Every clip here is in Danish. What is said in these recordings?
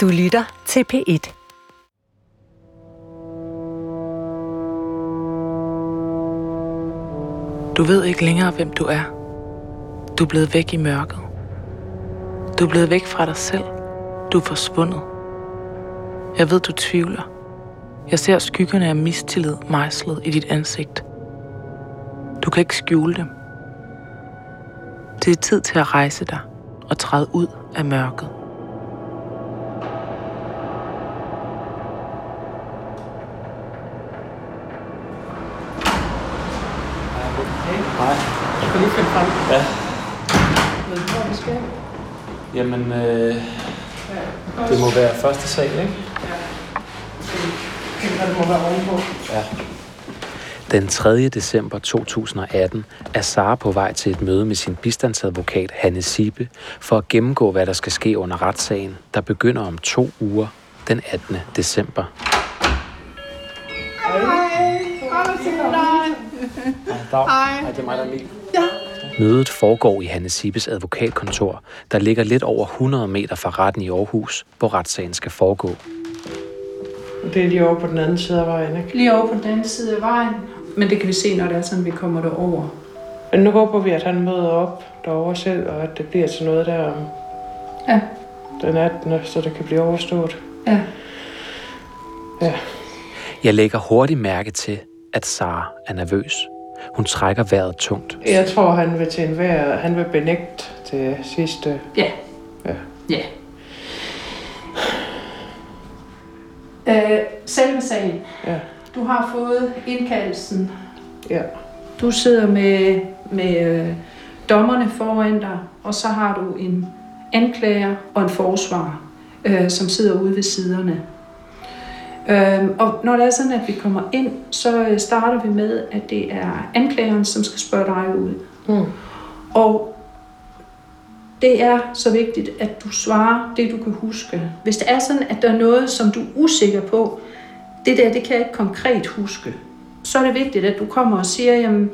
Du lytter til P1. Du ved ikke længere, hvem du er. Du er blevet væk i mørket. Du er blevet væk fra dig selv. Du er forsvundet. Jeg ved, du tvivler. Jeg ser skyggerne af mistillid mejslet i dit ansigt. Du kan ikke skjule dem. Det er tid til at rejse dig og træde ud af mørket. Nej. Du kan lige finde frem. Ja. Ved du, hvor vi skal? Jamen, øh, det må være første sal, ikke? Jeg tænker, det må være ovenpå. Ja. Den 3. december 2018 er Sara på vej til et møde med sin bistandsadvokat Hanne Sibe for at gennemgå, hvad der skal ske under retssagen, der begynder om to uger den 18. december. Dag. Hej. det er mig, der er Emil. Mødet foregår i Hanne Sibes advokatkontor, der ligger lidt over 100 meter fra retten i Aarhus, hvor retssagen skal foregå. Det er lige over på den anden side af vejen, ikke? Lige over på den anden side af vejen. Men det kan vi se, når det er sådan, vi kommer derover. Men nu håber vi, at han møder op derovre selv, og at det bliver til noget der om Ja. den 18. så det kan blive overstået. Ja. Ja. Jeg lægger hurtigt mærke til, at Sara er nervøs. Hun trækker vejret tungt. Jeg tror, han vil til enhver, han vil benægte det sidste. Ja. Ja. Ja. Øh, selve sagen. Ja. Du har fået indkaldelsen. Ja. Du sidder med, med øh, dommerne foran dig, og så har du en anklager og en forsvar, øh, som sidder ude ved siderne. Øh, og når det er sådan, at vi kommer ind, så øh, starter vi med, at det er anklageren, som skal spørge dig ud. Mm. Og det er så vigtigt, at du svarer det, du kan huske. Hvis det er sådan, at der er noget, som du er usikker på, det der, det kan jeg ikke konkret huske, så er det vigtigt, at du kommer og siger, jamen,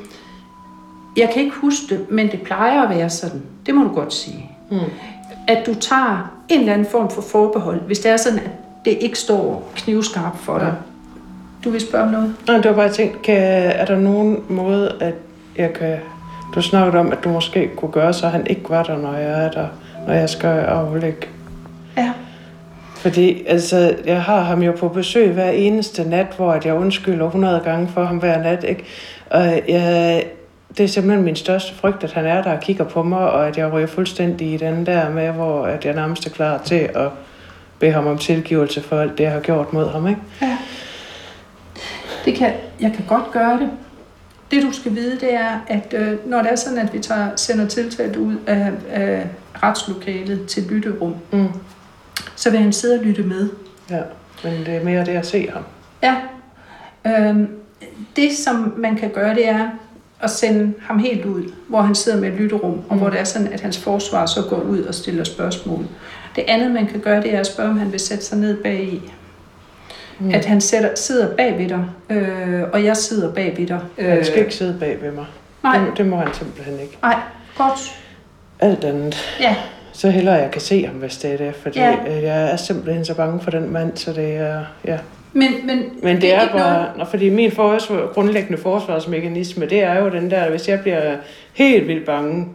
jeg kan ikke huske det, men det plejer at være sådan. Det må du godt sige. Mm. At du tager en eller anden form for forbehold, hvis det er sådan, at det ikke står knivskarpt for dig. Du vil spørge om noget? Nej, det var bare jeg tænkt, kan, er der nogen måde, at jeg kan... Du snakkede om, at du måske kunne gøre, så han ikke var der, når jeg er der, når jeg skal aflægge. Ja. Fordi altså, jeg har ham jo på besøg hver eneste nat, hvor jeg undskylder 100 gange for ham hver nat. Ikke? Og jeg, det er simpelthen min største frygt, at han er der og kigger på mig, og at jeg ryger fuldstændig i den der med, hvor at jeg nærmest er klar til at bede ham om tilgivelse for alt det, jeg har gjort mod ham. Ikke? Ja. Det kan, jeg kan godt gøre det. Det du skal vide, det er, at øh, når det er sådan, at vi tager, sender tiltalt ud af, af retslokalet til lytterum, Mm. så vil han sidde og lytte med. Ja, men det er mere det at se ham. Ja. Øhm, det, som man kan gøre, det er at sende ham helt ud, hvor han sidder med et lytterum, og Mm. hvor det er sådan, at hans forsvar så går ud og stiller spørgsmål. Det andet, man kan gøre, det er at spørge, om han vil sætte sig ned bag i. Mm. At han sætter, sidder bag ved dig, øh, og jeg sidder bag ved dig. Øh, Han skal ikke sidde bag ved mig. Nej, Det, det må han simpelthen ikke. nej, godt. Alt andet. Ja, Så hellere jeg kan se ham, hvis det er det. Fordi Ja. ja. jeg er simpelthen så bange for den mand, så det er... Ja. men, men, Men det er ikke noget- bare... Nå, fordi min forsvar, grundlæggende forsvarsmekanisme, det er jo den der, hvis jeg bliver helt vildt bange,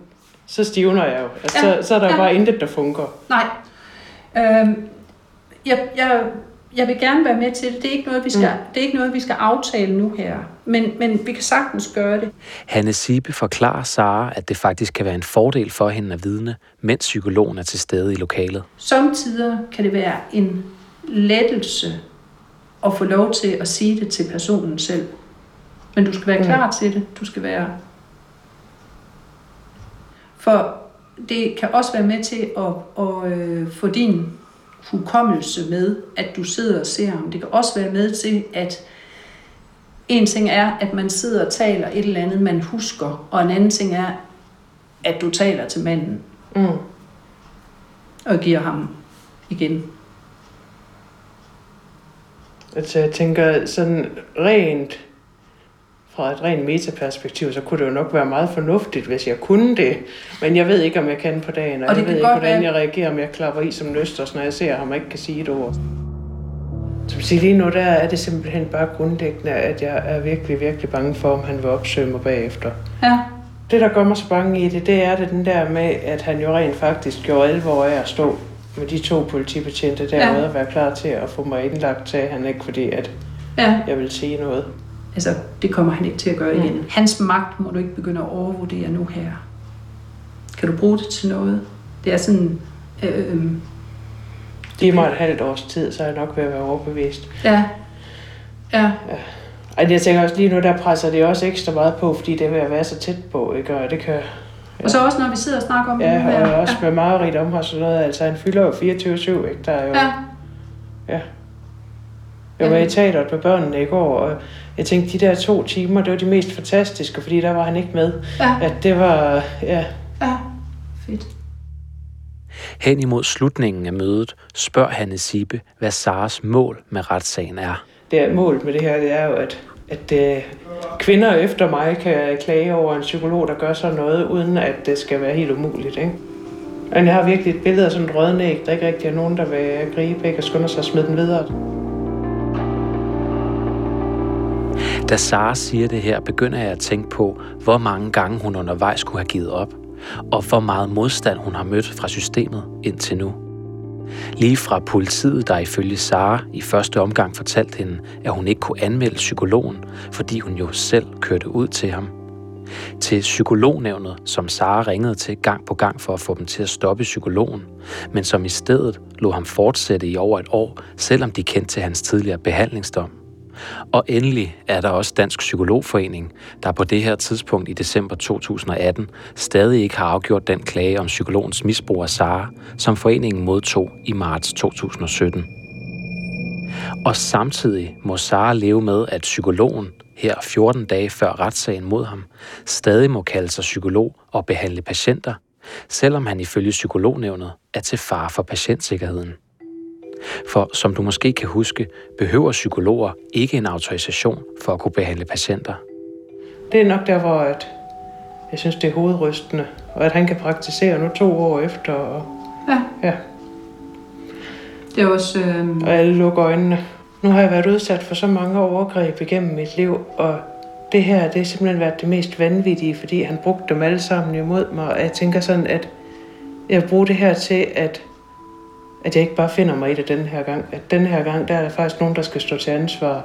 så stivner jeg jo. Altså, Ja, så, så er der ja. bare intet, der fungerer. Nej. Øhm, jeg, jeg, jeg vil gerne være med til det. Det er ikke noget, vi skal, mm. det er ikke noget, vi skal aftale nu her. Men, men vi kan sagtens gøre det. Hanne Sibe forklarer Sara, at det faktisk kan være en fordel for hende at vidne, mens psykologen er til stede i lokalet. Samtidig kan det være en lettelse at få lov til at sige det til personen selv. Men du skal være Mm. klar til det. Du skal være... For det kan også være med til at, at øh, få din hukommelse med, at du sidder og ser ham. Det kan også være med til, at en ting er, at man sidder og taler et eller andet, man husker, og en anden ting er, at du taler til manden Mm. og giver ham igen. Altså, jeg tænker sådan rent fra et rent metaperspektiv, så kunne det jo nok være meget fornuftigt, hvis jeg kunne det. Men jeg ved ikke, om jeg kan på dagen, og, Og jeg ved ikke, hvordan være- jeg reagerer, om jeg klapper i som nøsters, når jeg ser ham og ikke kan sige et ord. Så vil sige, lige nu der er det simpelthen bare grundlæggende, at jeg er virkelig, virkelig bange for, om han vil opsøge mig bagefter. Ja. Det, der gør mig så bange i det, det er det den der med, at han jo rent faktisk gjorde alvor af at stå med de to politibetjente derude Ja. og være klar til at få mig indlagt, sagde han ikke, fordi at Ja. jeg vil sige noget. Altså, det kommer han ikke til at gøre Mm. igen. Hans magt må du ikke begynde at overvurdere nu her. Kan du bruge det til noget? Det er sådan... Øh, øh, Giv mig et halvt års tid, så er jeg nok ved at være overbevist. ja. Ja. Ej, jeg tænker også lige nu, der presser det også ekstra meget på, fordi det er ved at være så tæt på, ikke? Og det kan... Og så også, når vi sidder og snakker om det nu Ja, her. og også med meget om og sådan noget. Altså, han fylder jo 24-7, ikke? Der er jo... Ja. Jeg var i teateret med børnene i går, og jeg tænkte, de der to timer, det var de mest fantastiske, fordi der var han ikke med. Ja. At det var, ja, Ja. Fedt. Hen imod slutningen af mødet spørger Hanne Sibe, hvad Saras mål med retssagen er. det er målet med det her, det er jo, at, at uh, kvinder efter mig kan klage over en psykolog, der gør sådan noget, uden at det skal være helt umuligt, ikke? Men jeg har virkelig et billede af sådan en rødnæg, der ikke rigtig er nogen, der vil gribe, ikke? Og skynder sig at smide den videre. Da Sara siger det her, begynder jeg at tænke på, hvor mange gange hun undervejs kunne have givet op, og hvor meget modstand hun har mødt fra systemet indtil nu. Lige fra politiet, der ifølge Sara i første omgang fortalte hende, at hun ikke kunne anmelde psykologen, fordi hun jo selv kørte ud til ham. Til psykolognævnet, som Sara ringede til gang på gang for at få dem til at stoppe psykologen, men som i stedet lå ham fortsætte i over et år, selvom de kendte til hans tidligere behandlingsdom. Og endelig er der også Dansk Psykologforening, der på det her tidspunkt i december 2018 stadig ikke har afgjort den klage om psykologens misbrug af Sara, som foreningen modtog i marts 2017. Og samtidig må Sara leve med, at psykologen, her 14 dage før retssagen mod ham, stadig må kalde sig psykolog og behandle patienter, selvom han ifølge psykolognævnet er til fare for patientsikkerheden. For som du måske kan huske, behøver psykologer ikke en autorisation for at kunne behandle patienter. Det er nok der, hvor at jeg synes, det er hovedrystende. Og at han kan praktisere nu to år efter, og, Ja. ja, Det er også... Øh, og alle lukker øjnene. Nu har jeg været udsat for så mange overgreb igennem mit liv, og det her, det har simpelthen været det mest vanvittige, fordi han brugte dem alle sammen imod mig. Og jeg tænker sådan, at jeg vil bruge det her til, at, at jeg ikke bare finder mig i det den her gang. At den her gang, der er der faktisk nogen, der skal stå til ansvar.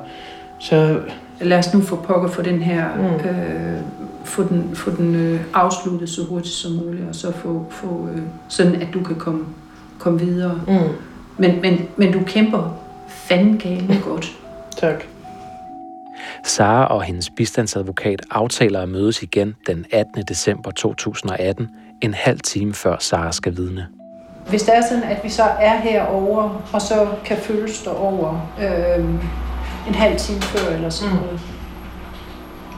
Så lad os nu få pokker for den her... Mm. Øh, få den, få den øh, afsluttet så hurtigt som muligt, og så få, få øh, sådan, at du kan komme, komme videre. mm, Men, men, men du kæmper fanden gale godt. tak. Sara og hendes bistandsadvokat aftaler at mødes igen den 18. december 2018, en halv time før Sara skal vidne. Hvis det er sådan, at vi så er herover og så kan følges derover øh, en halv time før eller sådan Mm. noget.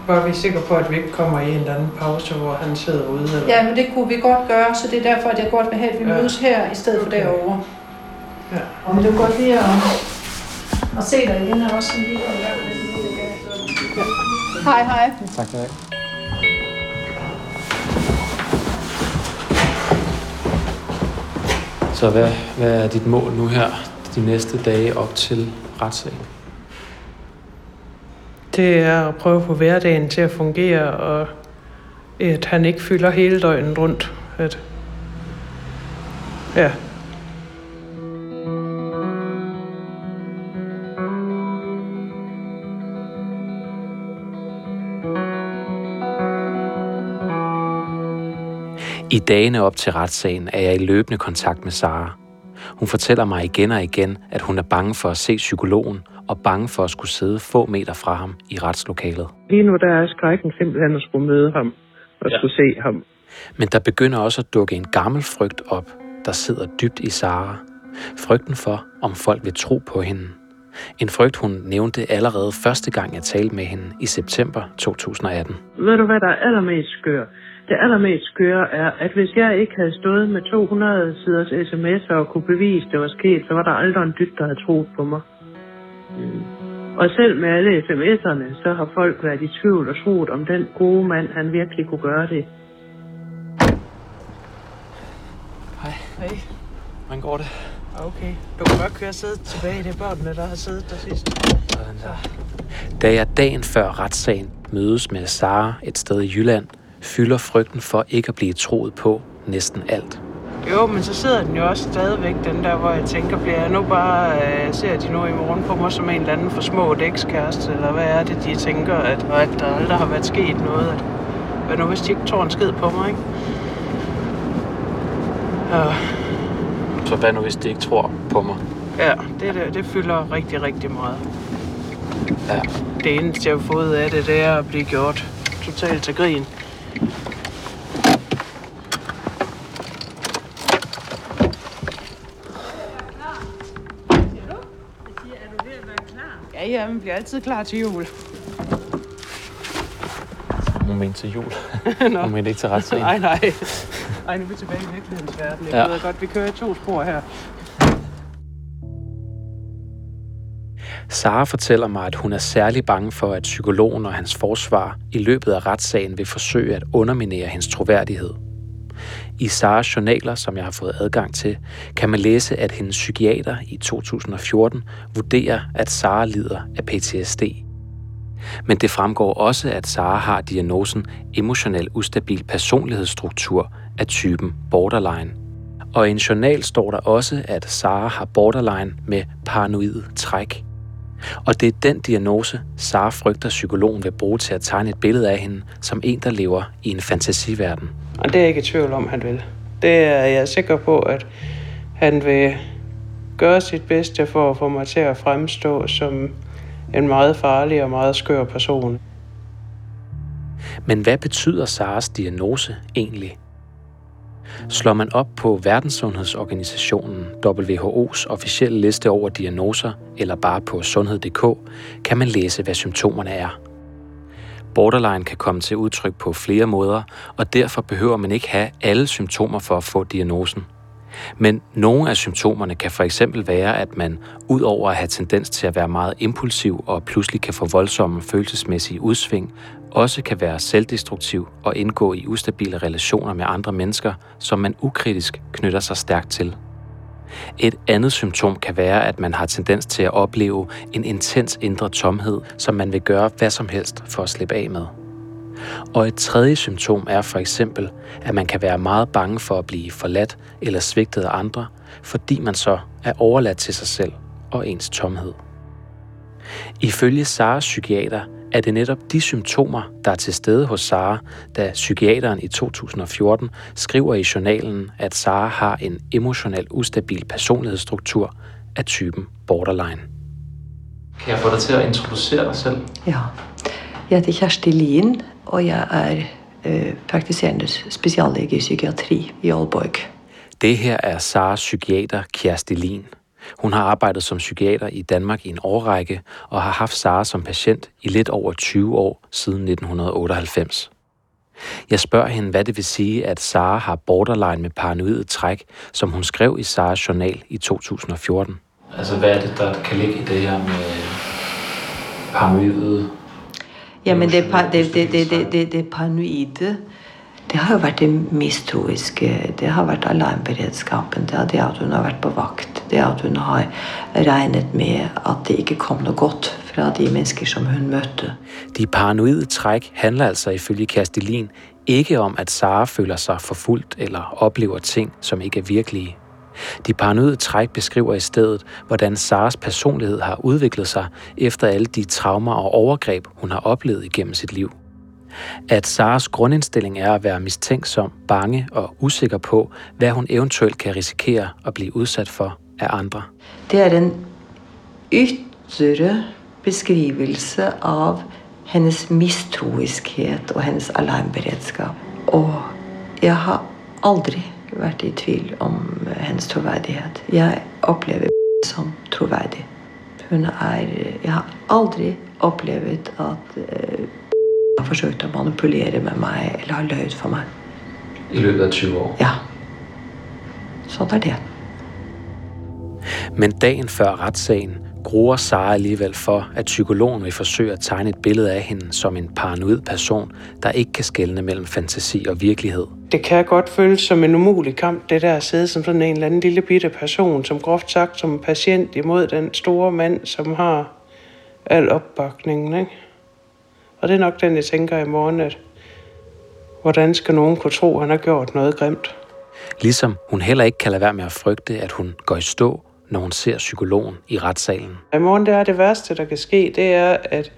Bare vi sikre på, at vi ikke kommer i en eller anden pause, hvor han sidder ude. Eller? Ja, men det kunne vi godt gøre, så det er derfor, at jeg godt vil have, at vi Ja. mødes her i stedet for Okay. derovre. Ja. Og det er godt lige at, at se dig igen, og også sådan lige gang med det. Hej, hej. Tak for det. Så hvad, hvad er dit mål nu her, de næste dage op til retssagen? Det er at prøve at få hverdagen til at fungere, og at han ikke fylder hele døgnet rundt. At, ja. I dagene op til retssagen er jeg i løbende kontakt med Sara. Hun fortæller mig igen og igen, at hun er bange for at se psykologen og bange for at skulle sidde få meter fra ham i retslokalet. Lige nu der er skrækken simpelthen at skulle møde ham og ja. skulle se ham. Men der begynder også at dukke en gammel frygt op, der sidder dybt i Sara. Frygten for, om folk vil tro på hende. En frygt, hun nævnte allerede første gang, jeg talte med hende i september 2018. Ved du, hvad der er allermest skør? Det allermest skøre er, at hvis jeg ikke havde stået med 200 siders sms'er og kunne bevise, det var sket, så var der aldrig en dyt, der havde troet på mig. Og selv med alle sms'erne, så har folk været i tvivl og troet, om den gode mand, han virkelig kunne gøre det. Hej. Hej. Hvordan går det? Okay. Du kan godt køre sædet tilbage. Det er børnene, der har siddet der sidst. Da jeg dagen før retssagen mødes med Sara et sted i Jylland, fylder frygten for ikke at blive troet på næsten alt. Jo, men så sidder den jo også stadigvæk, den der, hvor jeg tænker, bliver jeg nu bare, øh, ser de nu i morgen på mig som en eller anden for små ekskæreste, eller hvad er det, de tænker, at, at der aldrig har været sket noget, at, hvad nu hvis de ikke tror en skid på mig, ikke? Ja, Så hvad nu, hvis de ikke tror på mig? ja det, det, det fylder rigtig, rigtig meget. Ja. Det eneste, jeg har fået af det, det er at blive gjort totalt til grin. Man bliver altid klar til jul. Hun mente til jul. Nå. Hun mente ikke til retssagen. Nej, nej. Ej, nu er vi tilbage i virkelighedens verden. Jeg Ja. ved godt, vi kører i to spor her. Sara fortæller mig, at hun er særlig bange for, at psykologen og hans forsvar i løbet af retssagen vil forsøge at underminere hendes troværdighed. I Saras journaler, som jeg har fået adgang til, kan man læse, at hendes psykiater i 2014 vurderer, at Sara lider af PTSD. Men det fremgår også, at Sara har diagnosen emotionel ustabil personlighedsstruktur af typen borderline. Og i en journal står der også, at Sara har borderline med paranoid træk. Og det er den diagnose, Sara frygter psykologen vil bruge til at tegne et billede af hende som en, der lever i en fantasiverden. Og det er jeg ikke i tvivl om, han vil. Det er jeg sikker på, at han vil gøre sit bedste for at få mig til at fremstå som en meget farlig og meget skør person. Men hvad betyder Saras diagnose egentlig? Slår man op på Verdenssundhedsorganisationen WHO's officielle liste over diagnoser, eller bare på sundhed.dk, kan man læse, hvad symptomerne er. Borderline kan komme til udtryk på flere måder, og derfor behøver man ikke have alle symptomer for at få diagnosen. Men nogle af symptomerne kan for eksempel være, at man ud over at have tendens til at være meget impulsiv og pludselig kan få voldsomme følelsesmæssige udsving, også kan være selvdestruktiv og indgå i ustabile relationer med andre mennesker, som man ukritisk knytter sig stærkt til. Et andet symptom kan være, at man har tendens til at opleve en intens indre tomhed, som man vil gøre hvad som helst for at slippe af med. Og et tredje symptom er for eksempel, at man kan være meget bange for at blive forladt eller svigtet af andre, fordi man så er overladt til sig selv og ens tomhed. Ifølge Saras psykiater er det netop de symptomer, der er til stede hos Sara, da psykiateren i 2014 skriver i journalen, at Sara har en emotionel ustabil personlighedsstruktur af typen borderline. Kan jeg få dig til at introducere dig selv? Ja. Jeg heter Kjersti Lien, og jeg er eh, praktiserende spesiallæge i psykiatri i Aalborg. Det her er Saras psykiater Kjersti Lin. Hun har arbejdet som psykiater i Danmark i en årrække og har haft Sara som patient i lidt over 20 år siden 1998. Jeg spørger hende, hvad det vil sige, at Sara har borderline med paranoid træk, som hun skrev i Saras journal i 2014. Altså, hvad er det, der kan ligge i det her med paranoide? Jamen, det, par, det, det, det, det, det, det paranoide, det har jo vært det mistroiske, det har vært alarmberedskapen, det er det at hun har vært på vakt, det at hun har regnet med at det ikke kom noe godt fra de mennesker som hun møtte. De paranoide træk handler altså ifølge Kastelin ikke om, at Sara føler sig forfulgt eller oplever ting, som ikke er virkelige. De paranoide træk beskriver i stedet, hvordan Saras personlighed har udviklet sig efter alle de traumer og overgreb, hun har oplevet igennem sit liv. At Saras grundindstilling er at være mistænksom, bange og usikker på, hvad hun eventuelt kan risikere at blive udsat for af andre. Det er den ytre beskrivelse af hendes mistroiskhed og hendes alarmberedskab. Og jeg har aldrig vært i tvil om hennes troverdighet. Jeg opplever som troverdig. Hun er Jeg har aldri opplevd at eh, har forsøkt å manipulere med meg eller har løyet for meg. I løbet af 20 år. Ja. Sånn er det. Men dagen før retssagen gruer Sara alligevel for, at psykologen vil forsøge at tegne et billede af hende som en paranoid person, der ikke kan skelne mellem fantasi og virkelighed. Det kan godt føles som en umulig kamp, det der at sidde som sådan en eller anden lille bitte person, som groft sagt som patient imod den store mand, som har al opbakningen. Ikke? Og det er nok den, jeg tænker i morgen, at hvordan skal nogen kunne tro, at han har gjort noget grimt? Ligesom hun heller ikke kan lade være med at frygte, at hun går i stå, når hun ser psykologen i retssalen. I morgen det er det værste, der kan ske, det er, at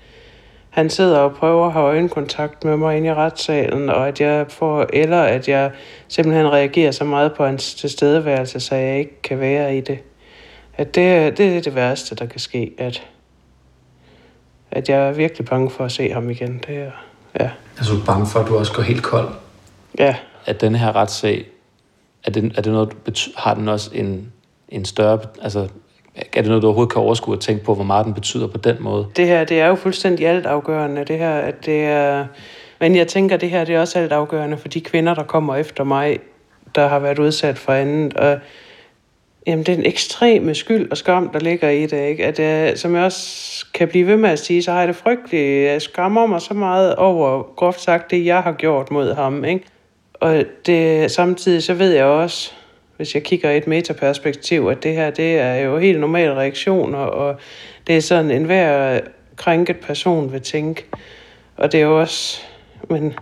han sidder og prøver at have øjenkontakt med mig inde i retssalen, og at jeg får, eller at jeg simpelthen reagerer så meget på hans tilstedeværelse, så jeg ikke kan være i det. At det, det er det værste, der kan ske, at, at jeg er virkelig bange for at se ham igen. Det er, ja. Altså, du er bange for, at du også går helt kold? Ja. At denne her retssag, er det, er det noget, har den også en, en større, altså er det noget, du overhovedet kan overskue at tænke på, hvor meget den betyder på den måde? Det her, det er jo fuldstændig altafgørende, det her, at det er... Men jeg tænker, det her det er også altafgørende for de kvinder, der kommer efter mig, der har været udsat for andet. Og jamen, det er en ekstreme skyld og skam, der ligger i det. Ikke? At jeg, som jeg også kan blive ved med at sige, så har jeg det frygteligt. Jeg skammer mig så meget over, groft sagt, det jeg har gjort mod ham. Ikke? Og det, samtidig så ved jeg også, hvis jeg kigger i et metaperspektiv, at det her, det er jo helt normale reaktioner, og det er sådan, en hver krænket person vil tænke. Og det er jo også, men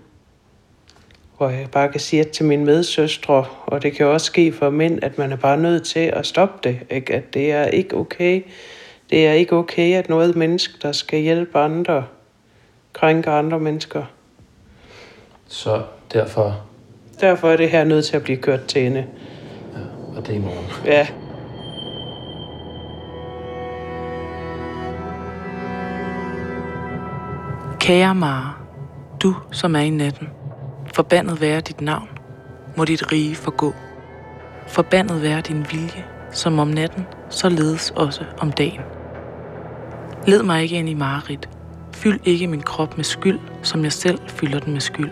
hvor jeg bare kan sige til mine medsøstre, og det kan også ske for mænd, at man er bare nødt til at stoppe det. Ikke? At det er ikke okay. Det er ikke okay, at noget menneske, der skal hjælpe andre, krænker andre mennesker. Så derfor? Derfor er det her nødt til at blive kørt til ende og det er i morgen. Ja. Kære Mara, du som er i natten, forbandet være dit navn, må dit rige forgå. Forbandet være din vilje, som om natten, således også om dagen. Led mig ikke ind i mareridt. Fyld ikke min krop med skyld, som jeg selv fylder den med skyld.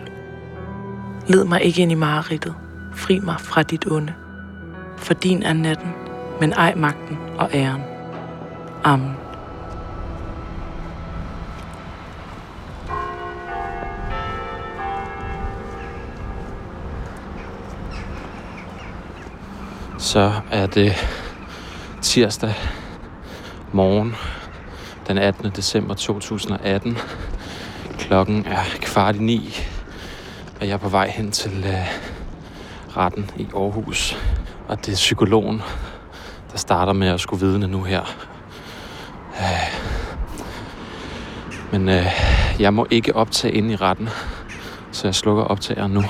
Led mig ikke ind i mareridtet. Fri mig fra dit onde. For din er natten, men ej magten og æren. Amen. Så er det tirsdag morgen den 18. december 2018. Klokken er kvart i ni, og jeg er på vej hen til øh, retten i Aarhus. Og det er psykologen, der starter med at skulle vidne nu her. Øh, men øh, jeg må ikke optage ind i retten, så jeg slukker optageren nu.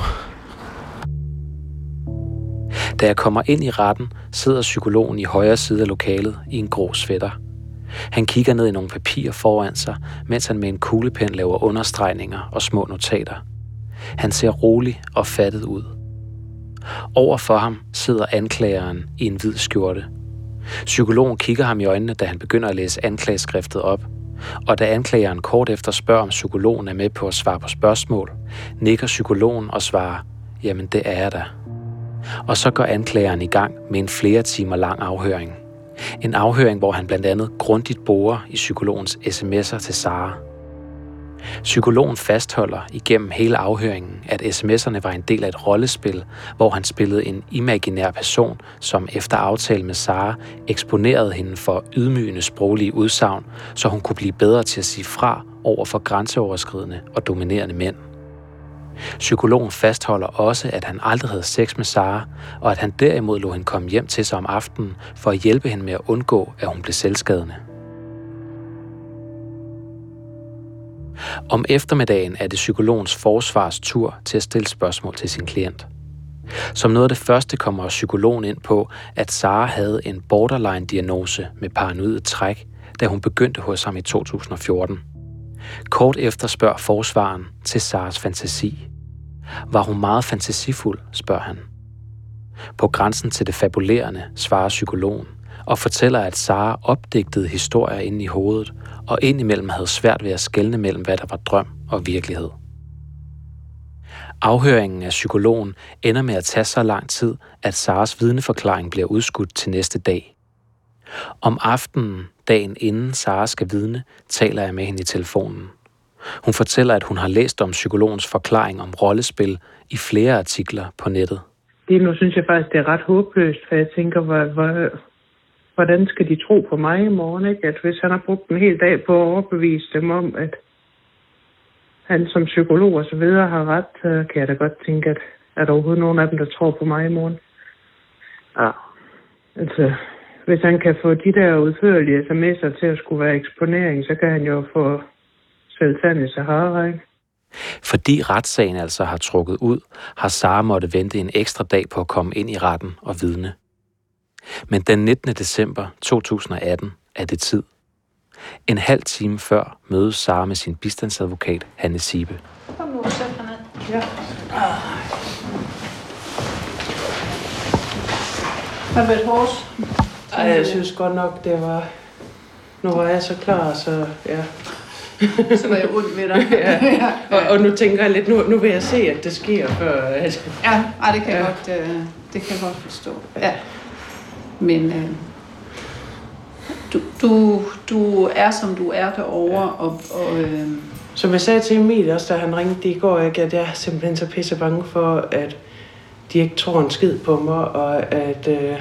Da jeg kommer ind i retten, sidder psykologen i højre side af lokalet i en grå sweater. Han kigger ned i nogle papirer foran sig, mens han med en kuglepen laver understregninger og små notater. Han ser rolig og fattet ud. Over for ham sidder anklageren i en hvid skjorte. Psykologen kigger ham i øjnene, da han begynder at læse anklageskriftet op. Og da anklageren kort efter spørger, om psykologen er med på at svare på spørgsmål, nikker psykologen og svarer, jamen det er jeg da. Og så går anklageren i gang med en flere timer lang afhøring. En afhøring, hvor han blandt andet grundigt borer i psykologens sms'er til Sara. Psykologen fastholder igennem hele afhøringen, at sms'erne var en del af et rollespil, hvor han spillede en imaginær person, som efter aftale med Sara eksponerede hende for ydmygende sproglige udsagn, så hun kunne blive bedre til at sige fra over for grænseoverskridende og dominerende mænd. Psykologen fastholder også, at han aldrig havde sex med Sara, og at han derimod lå hende komme hjem til sig om aftenen for at hjælpe hende med at undgå, at hun blev selvskadende. Om eftermiddagen er det psykologens forsvars tur til at stille spørgsmål til sin klient. Som noget af det første kommer psykologen ind på, at Sara havde en borderline-diagnose med paranoid træk, da hun begyndte hos ham i 2014. Kort efter spørger forsvaren til Saras fantasi. Var hun meget fantasifuld, spørger han. På grænsen til det fabulerende svarer psykologen og fortæller, at Sara opdigtede historier inde i hovedet, og indimellem havde svært ved at skelne mellem, hvad der var drøm og virkelighed. Afhøringen af psykologen ender med at tage så lang tid, at Saras vidneforklaring bliver udskudt til næste dag. Om aftenen, dagen inden Sara skal vidne, taler jeg med hende i telefonen. Hun fortæller, at hun har læst om psykologens forklaring om rollespil i flere artikler på nettet. Lige nu synes jeg faktisk, det er ret håbløst, for jeg tænker, hvor, hvor, hvordan skal de tro på mig i morgen? Ikke? At hvis han har brugt en hel dag på at overbevise dem om, at han som psykolog og så videre har ret, så kan jeg da godt tænke, at er der overhovedet nogen af dem, der tror på mig i morgen? Ja. Altså, hvis han kan få de der udførlige sms'er til at skulle være eksponering, så kan han jo få selv sand i Sahara, ikke? Fordi retssagen altså har trukket ud, har Sara måtte vente en ekstra dag på at komme ind i retten og vidne. Men den 19. december 2018 er det tid. En halv time før mødes Sara med sin bistandsadvokat, Hanne Sibe. Kom nu sæt dig ned. Ja. Har det været hårdt? Ej, jeg synes godt nok, det var... Nu var jeg så klar, så ja. Så var jeg ondt ved dig. ja. Og, og nu tænker jeg lidt, nu, nu vil jeg se, at det sker, før... At, Ja, ej, det kan jeg Ja. godt, øh, det kan jeg godt forstå. Ja. Men øh, du, du, du er, som du er derovre, og, og øh, Som jeg sagde til Emil også, da han ringede i går, ikke, at jeg er simpelthen så pisse bange for, at de ikke tror en skid på mig, og at øh,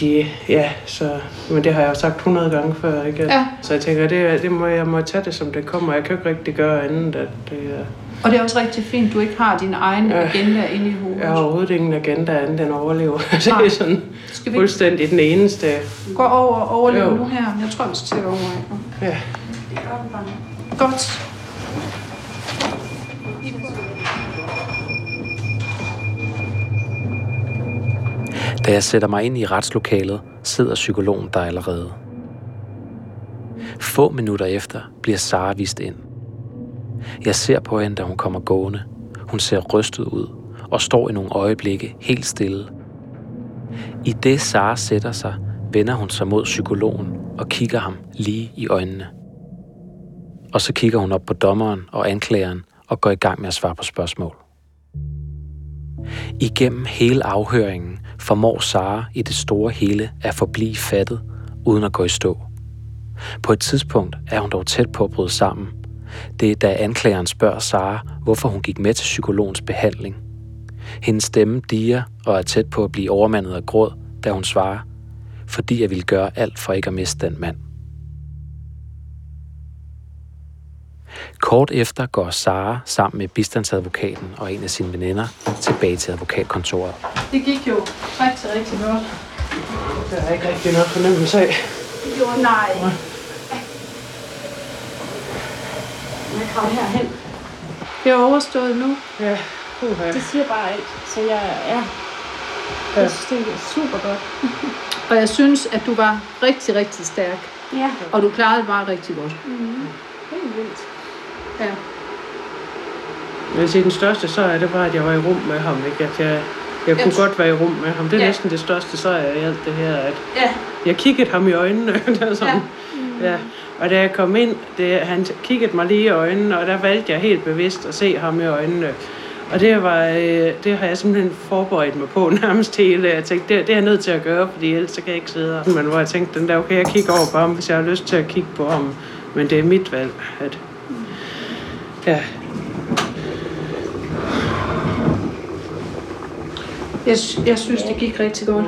de, ja, så, men det har jeg jo sagt 100 gange før, ikke? Ja. Så jeg tænker, det, det må, jeg må tage det, som det kommer. Jeg kan jo ikke rigtig gøre andet, at det er, og det er også rigtig fint, du ikke har din egen Ja. agenda inde i hovedet. jeg har overhovedet ingen agenda andet end at overleve. det er sådan Skal vi fuldstændig den eneste. gå over og overleve Jo. nu her? Jeg tror, vi skal til at overveje. Ja. Godt. Da jeg sætter mig ind i retslokalet, sidder psykologen der allerede. Få minutter efter bliver Sara vist ind. Jeg ser på hende, da hun kommer gående. Hun ser rystet ud og står i nogle øjeblikke helt stille. I det Sara sætter sig, vender hun sig mod psykologen og kigger ham lige i øjnene. Og så kigger hun op på dommeren og anklageren og går i gang med at svare på spørgsmål. Igennem hele afhøringen formår Sara i det store hele at forblive fattet, uden at gå i stå. På et tidspunkt er hun dog tæt på at bryde sammen. Det er da anklageren spørger Sara, hvorfor hun gik med til psykologens behandling. Hendes stemme diger og er tæt på at blive overmandet af gråd, da hun svarer, fordi jeg ville gøre alt for ikke at miste den mand. Kort efter går Sara sammen med bistandsadvokaten og en af sine veninder tilbage til advokatkontoret. Det gik jo rigtig, rigtig godt. Der er ikke rigtig noget fornemmelse af. Jo, nej. Jeg kommer herhen. Det er overstået nu. Ja, uha. Det siger bare alt. Så jeg er... Jeg synes, det er super godt. Og jeg synes, at du var rigtig, rigtig stærk. Ja, Og du klarede det bare rigtig godt. helt vildt. Ja. Jeg vil sige, den største sejr, det var, at jeg var i rum med ham. Ikke? At jeg, jeg kunne Yes. godt være i rum med ham. Det er Ja. næsten det største sejr i alt det her. At Ja. jeg kiggede ham i øjnene. sådan. Ja. ja. Og da jeg kom ind, det, han kiggede mig lige i øjnene, og der valgte jeg helt bevidst at se ham i øjnene. Og det, var, øh, det har jeg simpelthen forberedt mig på nærmest hele. Jeg tænkte, det, det er jeg nødt til at gøre, fordi ellers så kan jeg ikke sidde her. Men hvor jeg tænkte, den der, okay, jeg kigger over på ham, hvis jeg har lyst til at kigge på ham. Men det er mit valg. At, ja, Jeg, jeg synes, det gik rigtig godt.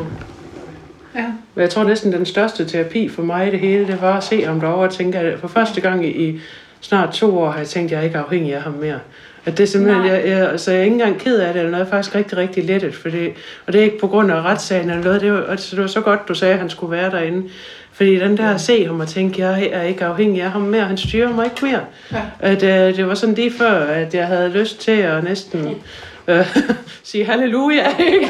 Ja. Men jeg tror næsten, den største terapi for mig i det hele, det var at se ham derovre og tænke, at for første gang i, snart to år har jeg tænkt, at jeg er ikke afhængig af ham mere. At det simpelthen, jeg, jeg, så jeg er ikke engang ked af det, eller noget, jeg er faktisk rigtig, rigtig lettet, fordi, og det er ikke på grund af retssagen eller noget, det var, altså, det var så godt, du sagde, at han skulle være derinde. Fordi den der at se ham og tænke, jeg er ikke afhængig af ham mere, han styrer mig ikke mere. Ja. At, øh, det var sådan lige før, at jeg havde lyst til at næsten øh, sige halleluja, ikke?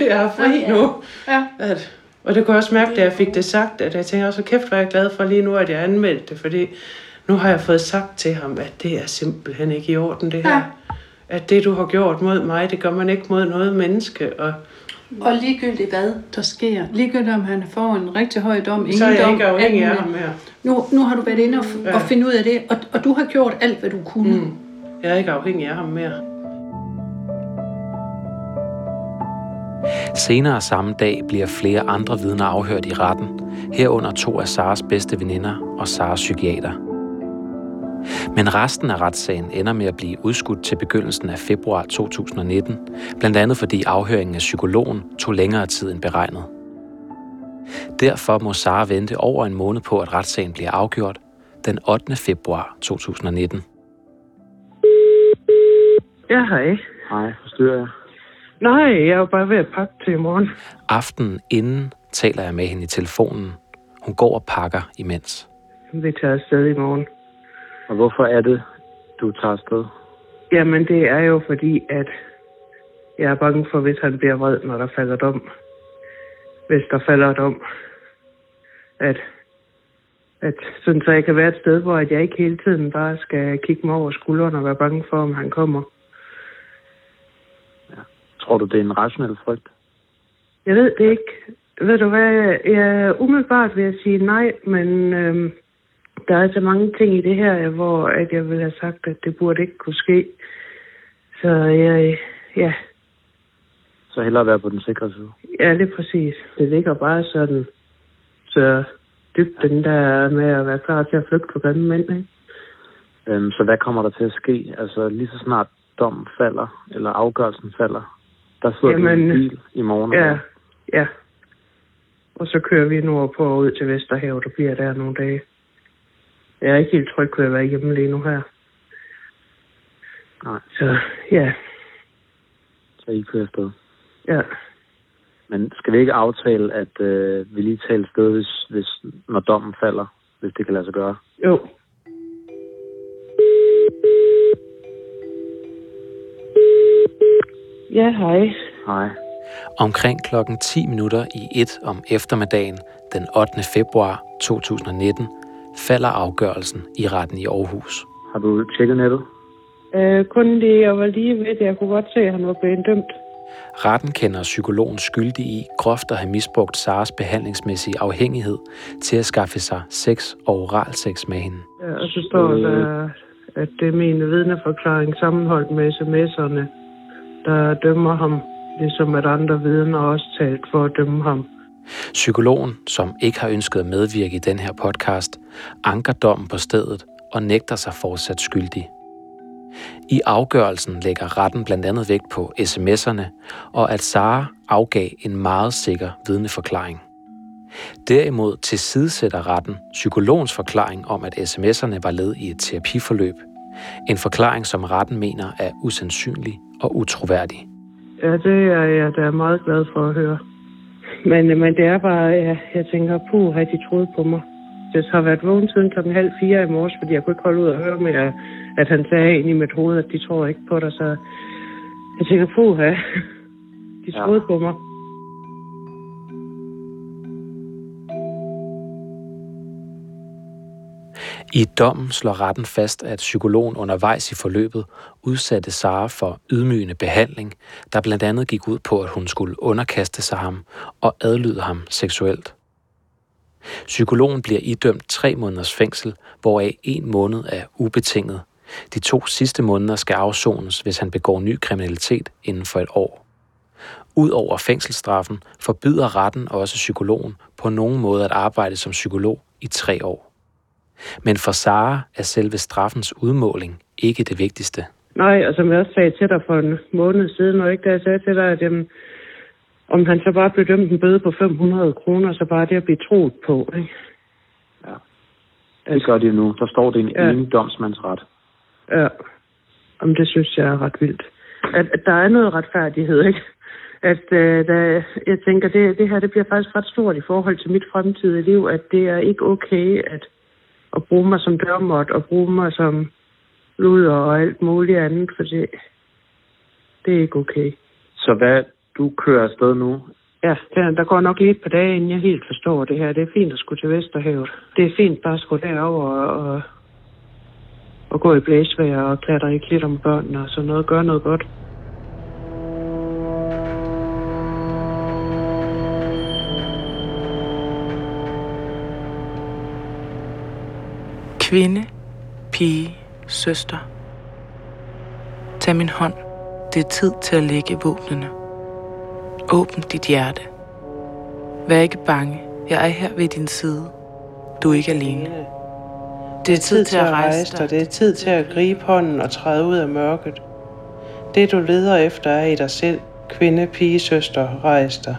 jeg er fri nu. Ja. At, og det kunne jeg også mærke, da jeg fik det sagt, at jeg tænker også, kæft, hvor er jeg glad for lige nu, at jeg anmeldte det, fordi nu har jeg fået sagt til ham, at det er simpelthen ikke i orden, det her. Ja. At det, du har gjort mod mig, det gør man ikke mod noget menneske. Og Og ligegyldigt hvad der sker, ligegyldigt om han får en rigtig høj dom, ingen så er jeg dom, ikke afhængig af ham mere. Nu, nu har du været inde og, Ja. og finde ud af det, og, og du har gjort alt, hvad du kunne. Mm. Jeg er ikke afhængig af ham mere. Senere samme dag bliver flere andre vidner afhørt i retten, herunder to af Saras bedste veninder og Saras psykiater. Men resten af retssagen ender med at blive udskudt til begyndelsen af februar 2019, blandt andet fordi afhøringen af psykologen tog længere tid end beregnet. Derfor må Sara vente over en måned på, at retssagen bliver afgjort den 8. februar 2019. Ja, hej. Hej, forstyrrer jeg? Nej, jeg er jo bare ved at pakke til i morgen. Aftenen inden taler jeg med hende i telefonen. Hun går og pakker imens. Vi tager afsted i morgen. Og hvorfor er det, du tager afsted? Jamen, det er jo fordi, at jeg er bange for, hvis han bliver vred, når der falder dom. Hvis der falder dom. At, at sådan, så jeg kan være et sted, hvor jeg ikke hele tiden bare skal kigge mig over skulderen og være bange for, om han kommer. Tror du, det er en rationel frygt? Jeg ved det ikke. Ved du hvad, jeg, umiddelbart vil jeg sige nej, men øhm, der er så mange ting i det her, hvor at jeg ville have sagt, at det burde ikke kunne ske. Så jeg, ja, Så hellere være på den sikre side. ja, det er præcis. Det ligger bare sådan, så dybt den der med at være klar til at flygte på grimme mænd, ikke? Øhm, så hvad kommer der til at ske? Altså lige så snart dommen falder, eller afgørelsen falder, der sidder du i Jamen, en bil i morgen. Ja, ja. Og så kører vi nordpå og ud til Vesterhavet og bliver der nogle dage. Jeg er ikke helt tryg ved at være hjemme lige nu her. Nej. Så ja, Så I kører afsted. ja. Men skal vi ikke aftale, at øh, vi lige tager sted, hvis, hvis, når dommen falder, hvis det kan lade sig gøre? Jo. Ja, hej. Nej. Omkring klokken 10 minutter i 1 om eftermiddagen den 8. februar 2019 falder afgørelsen i retten i Aarhus. Har du tjekket nettet? Øh, kun det, jeg var lige ved det. Jeg kunne godt se, at han var blevet dømt. Retten kender psykologen skyldig i groft at have misbrugt Saras behandlingsmæssige afhængighed til at skaffe sig sex og oralsex med hende. Ja, og så står der, at det er min vidneforklaring sammenholdt med sms'erne, der dømmer ham, ligesom at andre vidner også talt for at dømme ham. Psykologen, som ikke har ønsket at medvirke i den her podcast, anker dommen på stedet og nægter sig fortsat skyldig. I afgørelsen lægger retten blandt andet vægt på sms'erne, og at Sara afgav en meget sikker vidneforklaring. Derimod tilsidesætter retten psykologens forklaring om, at sms'erne var led i et terapiforløb. En forklaring, som retten mener er usandsynlig og utroværdig. Ja, det er jeg da meget glad for at høre. Men, men det er bare, ja, jeg tænker, puh, har de troet på mig. Jeg har været vågen siden klokken halv fire i morges, fordi jeg kunne ikke holde ud og høre med, at, at han sagde ind i mit hoved, at de tror ikke på dig. Så jeg tænker, puh, ja. de Ja. troede på mig. I dommen slår retten fast, at psykologen undervejs i forløbet udsatte Sara for ydmygende behandling, der blandt andet gik ud på, at hun skulle underkaste sig ham og adlyde ham seksuelt. Psykologen bliver idømt tre måneders fængsel, hvoraf en måned er ubetinget. De to sidste måneder skal afsones, hvis han begår ny kriminalitet inden for et år. Udover fængselsstraffen forbyder retten også psykologen på nogen måde at arbejde som psykolog i tre år. Men for Sara er selve straffens udmåling ikke det vigtigste. Nej, og som jeg også sagde til dig for en måned siden, og ikke da jeg sagde til dig, at jamen, om han så bare blev dømt en bøde på 500 kroner, så bare det at blive troet på, ikke? Det gør de nu. Der står det en Ja. ja. domsmandsret. Ja, Jamen, det synes jeg er ret vildt. At, at der er noget retfærdighed, ikke? At øh, der, jeg tænker, det, det her det bliver faktisk ret stort i forhold til mit fremtidige liv, at det er ikke okay at, at bruge mig som dørmåt og bruge mig som luder og alt muligt andet, for det, det er ikke okay. Så hvad, du kører afsted nu? Ja, der, der går nok lige et par dage, inden jeg helt forstår det her. Det er fint at skulle til Vesterhavet. Det er fint bare at skulle derover og, og, og gå i blæsvejr og klatre i klitter med børnene og sådan noget. Gøre noget godt. Kvinde, pige, søster. Tag min hånd. Det er tid til at lægge våbnene. Åbn dit hjerte. Vær ikke bange. Jeg er her ved din side. Du er ikke alene. Det er tid til at rejse dig. Det er tid til at gribe hånden og træde ud af mørket. Det du leder efter er i dig selv. Kvinde, pige, søster, rejs dig.